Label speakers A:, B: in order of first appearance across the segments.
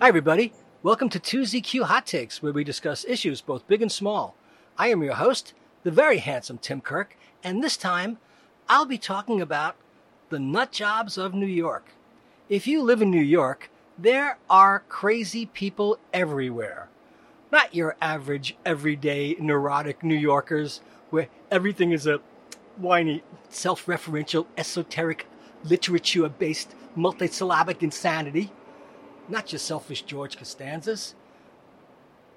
A: Hi, everybody. Welcome to 2ZQ Hot Takes, where we discuss issues both big and small. I am your host, the very handsome Tim Kirk, and this time I'll be talking about the nut jobs of New York. If you live in New York, there are crazy people everywhere. Not your average, everyday, neurotic New Yorkers where everything is a whiny, self referential, esoteric, literature based, multisyllabic insanity. Not your selfish George Costanzas.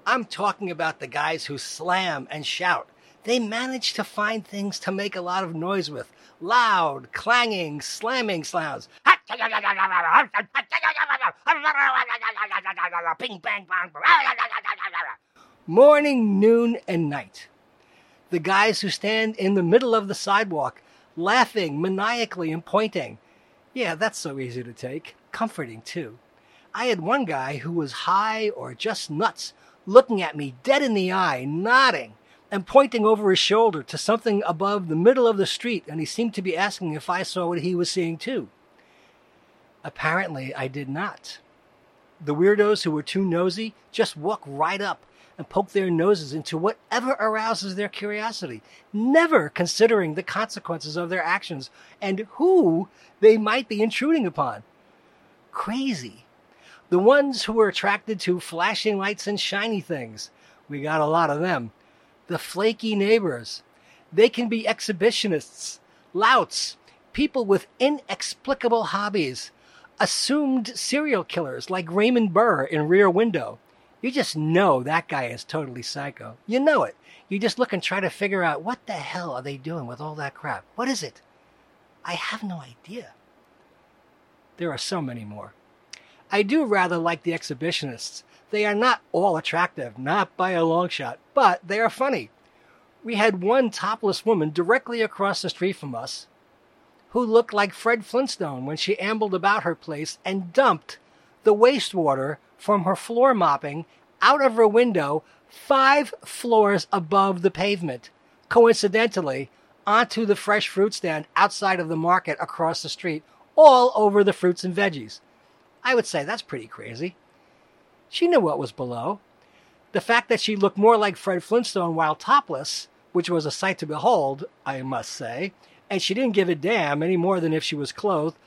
A: I'm talking about the guys who slam and shout. They manage to find things to make a lot of noise with loud, clanging, slamming sounds. Morning, noon, and night. The guys who stand in the middle of the sidewalk, laughing maniacally and pointing. Yeah, that's so easy to take. Comforting, too. I had one guy who was high or just nuts, looking at me dead in the eye, nodding and pointing over his shoulder to something above the middle of the street, and he seemed to be asking if I saw what he was seeing too. Apparently, I did not. The weirdos who were too nosy just walk right up and poke their noses into whatever arouses their curiosity, never considering the consequences of their actions and who they might be intruding upon. Crazy. The ones who are attracted to flashing lights and shiny things. We got a lot of them the flaky neighbors. They can be exhibitionists, louts, people with inexplicable hobbies, assumed serial killers like Raymond Burr in Rear Window. You just know that guy is totally psycho. You know it. You just look and try to figure out what the hell are they doing with all that crap? What is it? I have no idea. There are so many more. I do rather like the exhibitionists they are not all attractive, not by a long shot, but they are funny. We had one topless woman directly across the street from us who looked like Fred Flintstone when she ambled about her place and dumped the wastewater from her floor mopping out of her window five floors above the pavement, coincidentally, onto the fresh fruit stand outside of the market across the street, all over the fruits and veggies. I would say that's pretty crazy. She knew what was below. The fact that she looked more like Fred Flintstone while topless, which was a sight to behold, I must say, and she didn't give a damn any more than if she was clothed,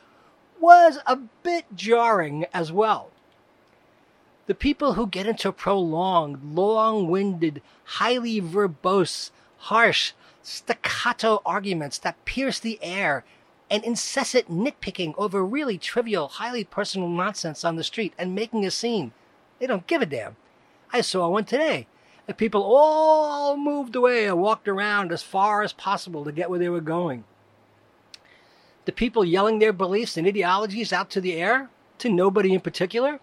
A: was a bit jarring as well. The people who get into prolonged, long winded, highly verbose, harsh, staccato arguments that pierce the air and incessant nitpicking over really trivial, highly personal nonsense on the street and making a scene they don't give a damn. I saw one today. And people all moved away and walked around as far as possible to get where they were going. The people yelling their beliefs and ideologies out to the air, to nobody in particular.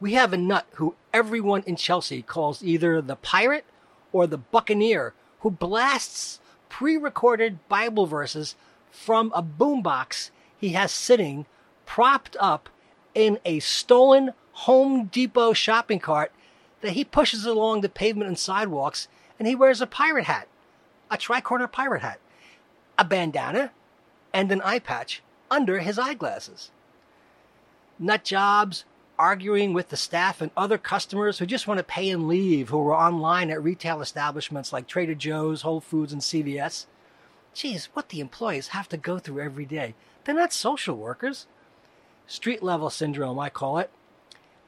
A: We have a nut who everyone in Chelsea calls either the pirate or the buccaneer, who blasts pre recorded Bible verses from a boombox he has sitting propped up in a stolen Home Depot shopping cart that he pushes along the pavement and sidewalks, and he wears a pirate hat, a tricorner pirate hat, a bandana, and an eye patch under his eyeglasses. Nut jobs, arguing with the staff and other customers who just want to pay and leave, who are online at retail establishments like Trader Joe's, Whole Foods, and CVS. Geez, what the employees have to go through every day. They're not social workers. Street level syndrome, I call it.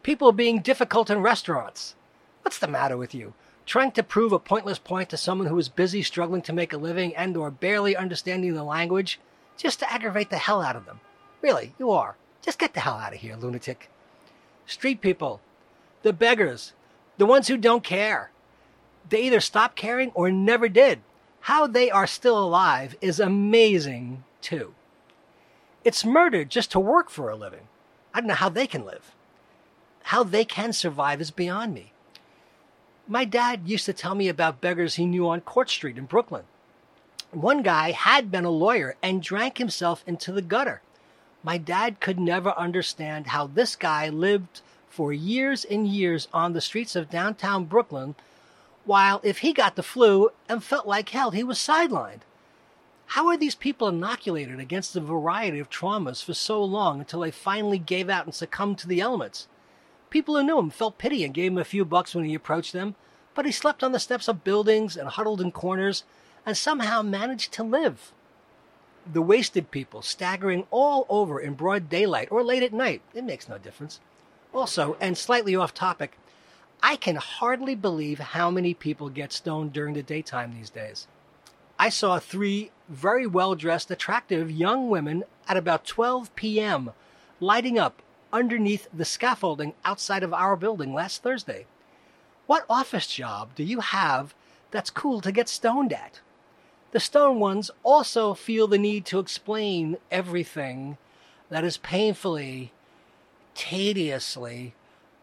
A: People being difficult in restaurants. What's the matter with you? Trying to prove a pointless point to someone who is busy struggling to make a living and or barely understanding the language just to aggravate the hell out of them. Really, you are. Just get the hell out of here, lunatic. Street people, the beggars, the ones who don't care. They either stopped caring or never did. How they are still alive is amazing, too. It's murder just to work for a living. I don't know how they can live. How they can survive is beyond me. My dad used to tell me about beggars he knew on Court Street in Brooklyn. One guy had been a lawyer and drank himself into the gutter. My dad could never understand how this guy lived for years and years on the streets of downtown Brooklyn while if he got the flu and felt like hell, he was sidelined. How are these people inoculated against a variety of traumas for so long until they finally gave out and succumbed to the elements? People who knew him felt pity and gave him a few bucks when he approached them, but he slept on the steps of buildings and huddled in corners and somehow managed to live. The wasted people staggering all over in broad daylight or late at night, it makes no difference. Also, and slightly off topic, I can hardly believe how many people get stoned during the daytime these days. I saw three very well dressed, attractive young women at about 12 p.m. lighting up underneath the scaffolding outside of our building last Thursday. What office job do you have that's cool to get stoned at? The stone ones also feel the need to explain everything that is painfully, tediously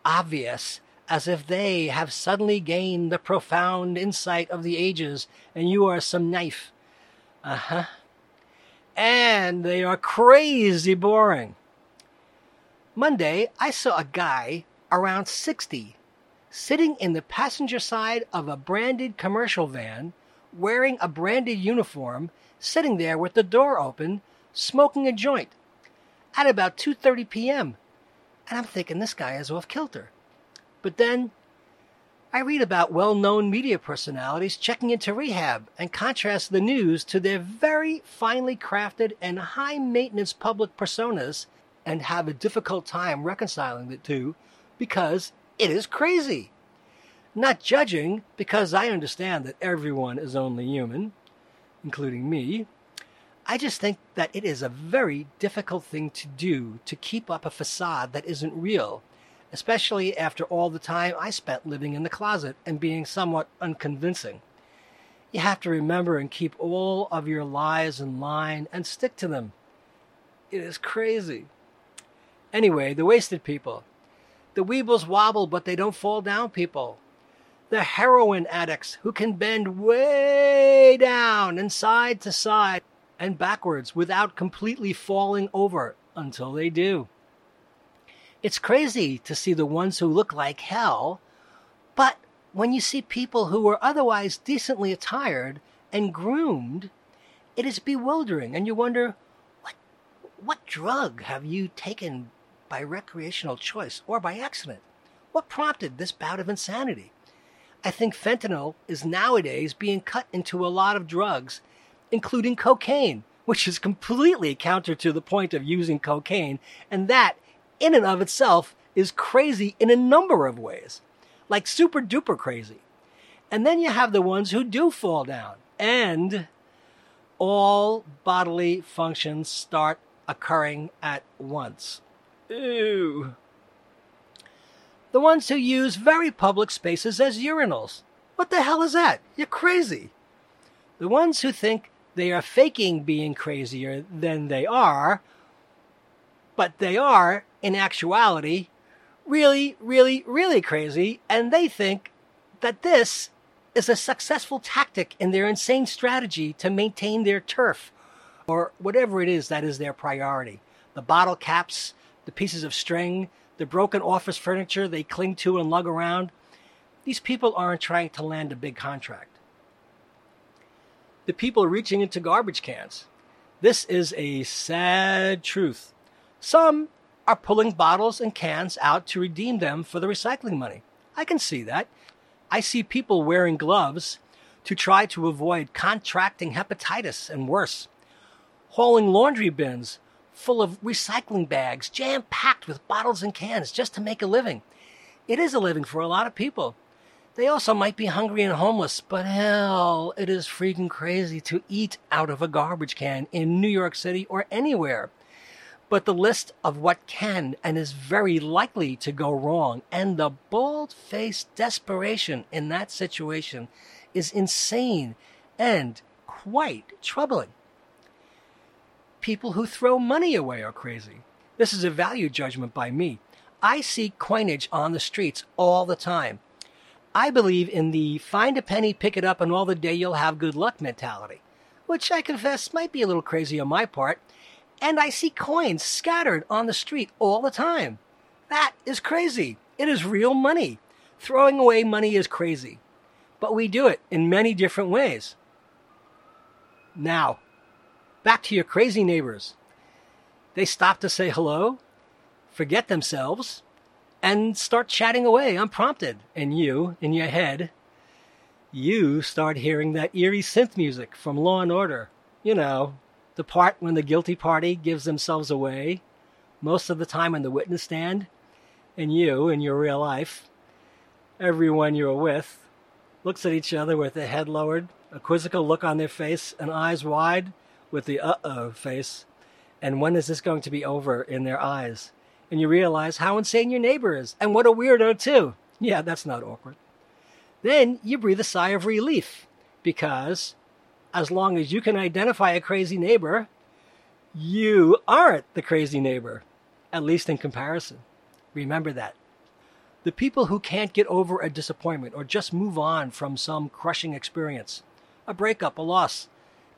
A: obvious as if they have suddenly gained the profound insight of the ages and you are some knife. Uh huh. And they are crazy boring. Monday, I saw a guy around 60 sitting in the passenger side of a branded commercial van, wearing a branded uniform, sitting there with the door open, smoking a joint at about 2:30 p.m. And I'm thinking this guy is off kilter. But then I read about well-known media personalities checking into rehab and contrast the news to their very finely crafted and high-maintenance public personas and have a difficult time reconciling the two because it is crazy. Not judging, because I understand that everyone is only human, including me. I just think that it is a very difficult thing to do to keep up a facade that isn't real, especially after all the time I spent living in the closet and being somewhat unconvincing. You have to remember and keep all of your lies in line and stick to them. It is crazy. Anyway, the wasted people. The weebles wobble, but they don't fall down people. The heroin addicts who can bend way down and side to side and backwards without completely falling over until they do. It's crazy to see the ones who look like hell, but when you see people who are otherwise decently attired and groomed, it is bewildering and you wonder what what drug have you taken by recreational choice or by accident? What prompted this bout of insanity? I think fentanyl is nowadays being cut into a lot of drugs, including cocaine, which is completely counter to the point of using cocaine, and that, in and of itself, is crazy in a number of ways, like super duper crazy. And then you have the ones who do fall down, and all bodily functions start occurring at once. Ew. The ones who use very public spaces as urinals. What the hell is that? You're crazy. The ones who think they are faking being crazier than they are, but they are, in actuality, really, really, really crazy, and they think that this is a successful tactic in their insane strategy to maintain their turf, or whatever it is that is their priority. The bottle caps, the pieces of string, the broken office furniture they cling to and lug around. These people aren't trying to land a big contract. The people reaching into garbage cans. This is a sad truth. Some are pulling bottles and cans out to redeem them for the recycling money. I can see that. I see people wearing gloves to try to avoid contracting hepatitis and worse, hauling laundry bins full of recycling bags, jam packed with bottles and cans just to make a living. It is a living for a lot of people. They also might be hungry and homeless, but hell, it is freaking crazy to eat out of a garbage can in New York City or anywhere. But the list of what can and is very likely to go wrong and the bald faced desperation in that situation is insane and quite troubling people who throw money away are crazy. This is a value judgment by me. I see coinage on the streets all the time. I believe in the find a penny, pick it up, and all the day you'll have good luck mentality, which I confess might be a little crazy on my part. And I see coins scattered on the street all the time. That is crazy. It is real money. Throwing away money is crazy. but we do it in many different ways. Now, back to your crazy neighbors. They stop to say hello, forget themselves, and start chatting away unprompted. And you, in your head, you start hearing that eerie synth music from Law and Order. You know, the part when the guilty party gives themselves away, most of the time on the witness stand, and you, in your real life, everyone you're with, looks at each other with their head lowered, a quizzical look on their face, and eyes wide with the uh oh face. And when is this going to be over in their eyes? And you realize how insane your neighbor is, and what a weirdo, too. Yeah, that's not awkward. Then you breathe a sigh of relief because as long as you can identify a crazy neighbor, you aren't the crazy neighbor, at least in comparison. Remember that. The people who can't get over a disappointment or just move on from some crushing experience, a breakup, a loss,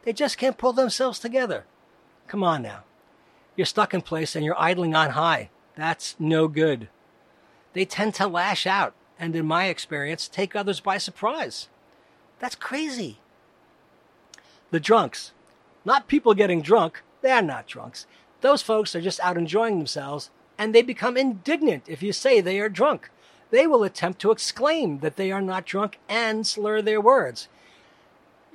A: they just can't pull themselves together. Come on now. You're stuck in place and you're idling on high. That's no good. They tend to lash out and, in my experience, take others by surprise. That's crazy. The drunks, not people getting drunk, they're not drunks. Those folks are just out enjoying themselves and they become indignant if you say they are drunk they will attempt to exclaim that they are not drunk and slur their words.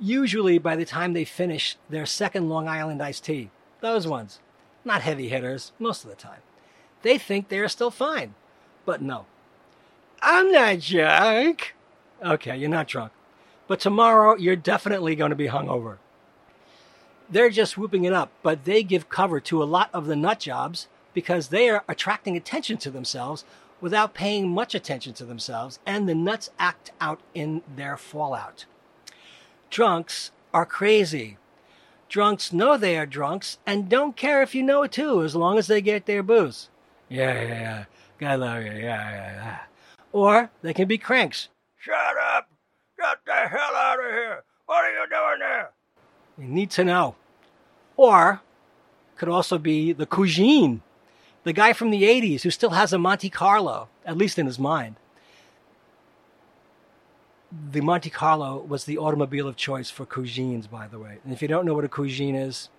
A: Usually, by the time they finish their second Long Island iced tea, those ones, not heavy hitters, most of the time, they think they are still fine. But no. I'm not drunk. Okay, you're not drunk. But tomorrow, you're definitely going to be hungover. They're just whooping it up, but they give cover to a lot of the nut jobs because they are attracting attention to themselves without paying much attention to themselves, and the nuts act out in their fallout. Drunks are crazy. Drunks know they are drunks and don't care if you know it too, as long as they get their booze. Yeah, yeah, yeah. God love you. Yeah, yeah, yeah. Or they can be cranks. Shut up! Get the hell out of here! What are you doing there? You need to know. Or could also be the cugine the guy from the 80s who still has a Monte Carlo, at least in his mind. The Monte Carlo was the automobile of choice for cugines, by the way. And if you don't know what a cugine is,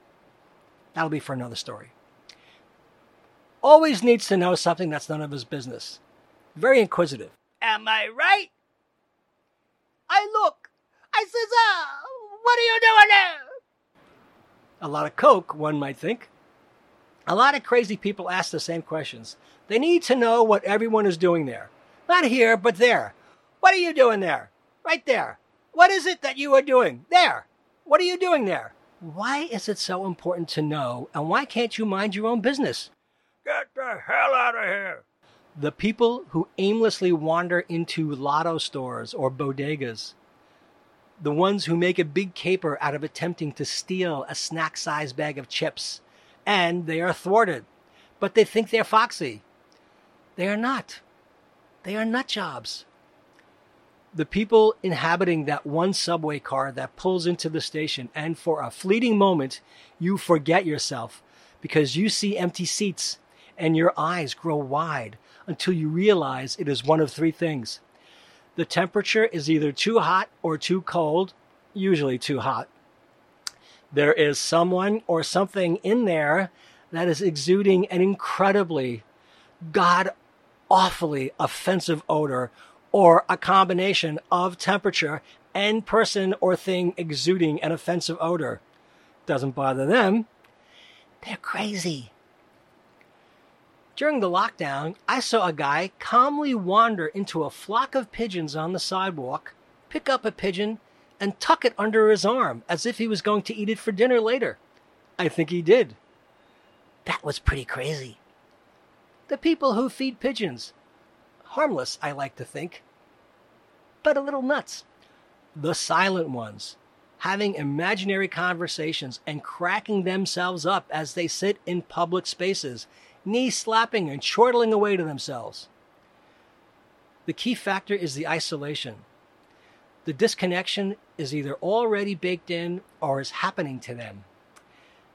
A: that'll be for another story. Always needs to know something that's none of his business. Very inquisitive. Am I right? I look. I says, uh, what are you doing there? A lot of coke, one might think. A lot of crazy people ask the same questions. They need to know what everyone is doing there. Not here, but there. What are you doing there? Right there. What is it that you are doing? There. What are you doing there? Why is it so important to know, and why can't you mind your own business? Get the hell out of here! The people who aimlessly wander into lotto stores or bodegas, the ones who make a big caper out of attempting to steal a snack sized bag of chips, and they are thwarted. But they think they're foxy. They are not. They are nut jobs. The people inhabiting that one subway car that pulls into the station, and for a fleeting moment, you forget yourself because you see empty seats and your eyes grow wide until you realize it is one of three things. The temperature is either too hot or too cold, usually too hot there is someone or something in there that is exuding an incredibly god awfully offensive odor or a combination of temperature and person or thing exuding an offensive odor. Doesn't bother them. They're crazy. During the lockdown, I saw a guy calmly wander into a flock of pigeons on the sidewalk, pick up a pigeon, and tuck it under his arm as if he was going to eat it for dinner later. I think he did. That was pretty crazy. The people who feed pigeons. Harmless, I like to think, but a little nuts. The silent ones, having imaginary conversations and cracking themselves up as they sit in public spaces, knee slapping and chortling away to themselves. The key factor is the isolation the disconnection is either already baked in or is happening to them.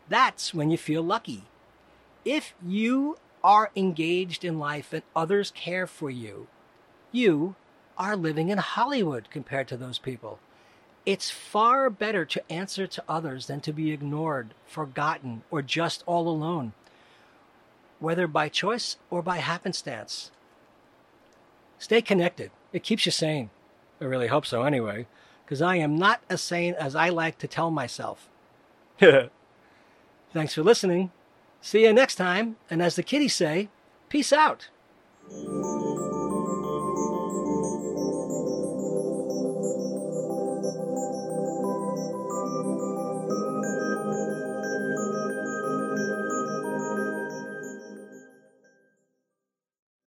A: That's when you feel lucky. If you are engaged in life and others care for you, you are living in Hollywood compared to those people. It's far better to answer to others than to be ignored, forgotten, or just all alone, whether by choice or by happenstance. Stay connected. It keeps you sane. I really hope so, anyway, because I am not as sane as I like to tell myself. Thanks for listening. See you next time, and as the kiddies say, peace out.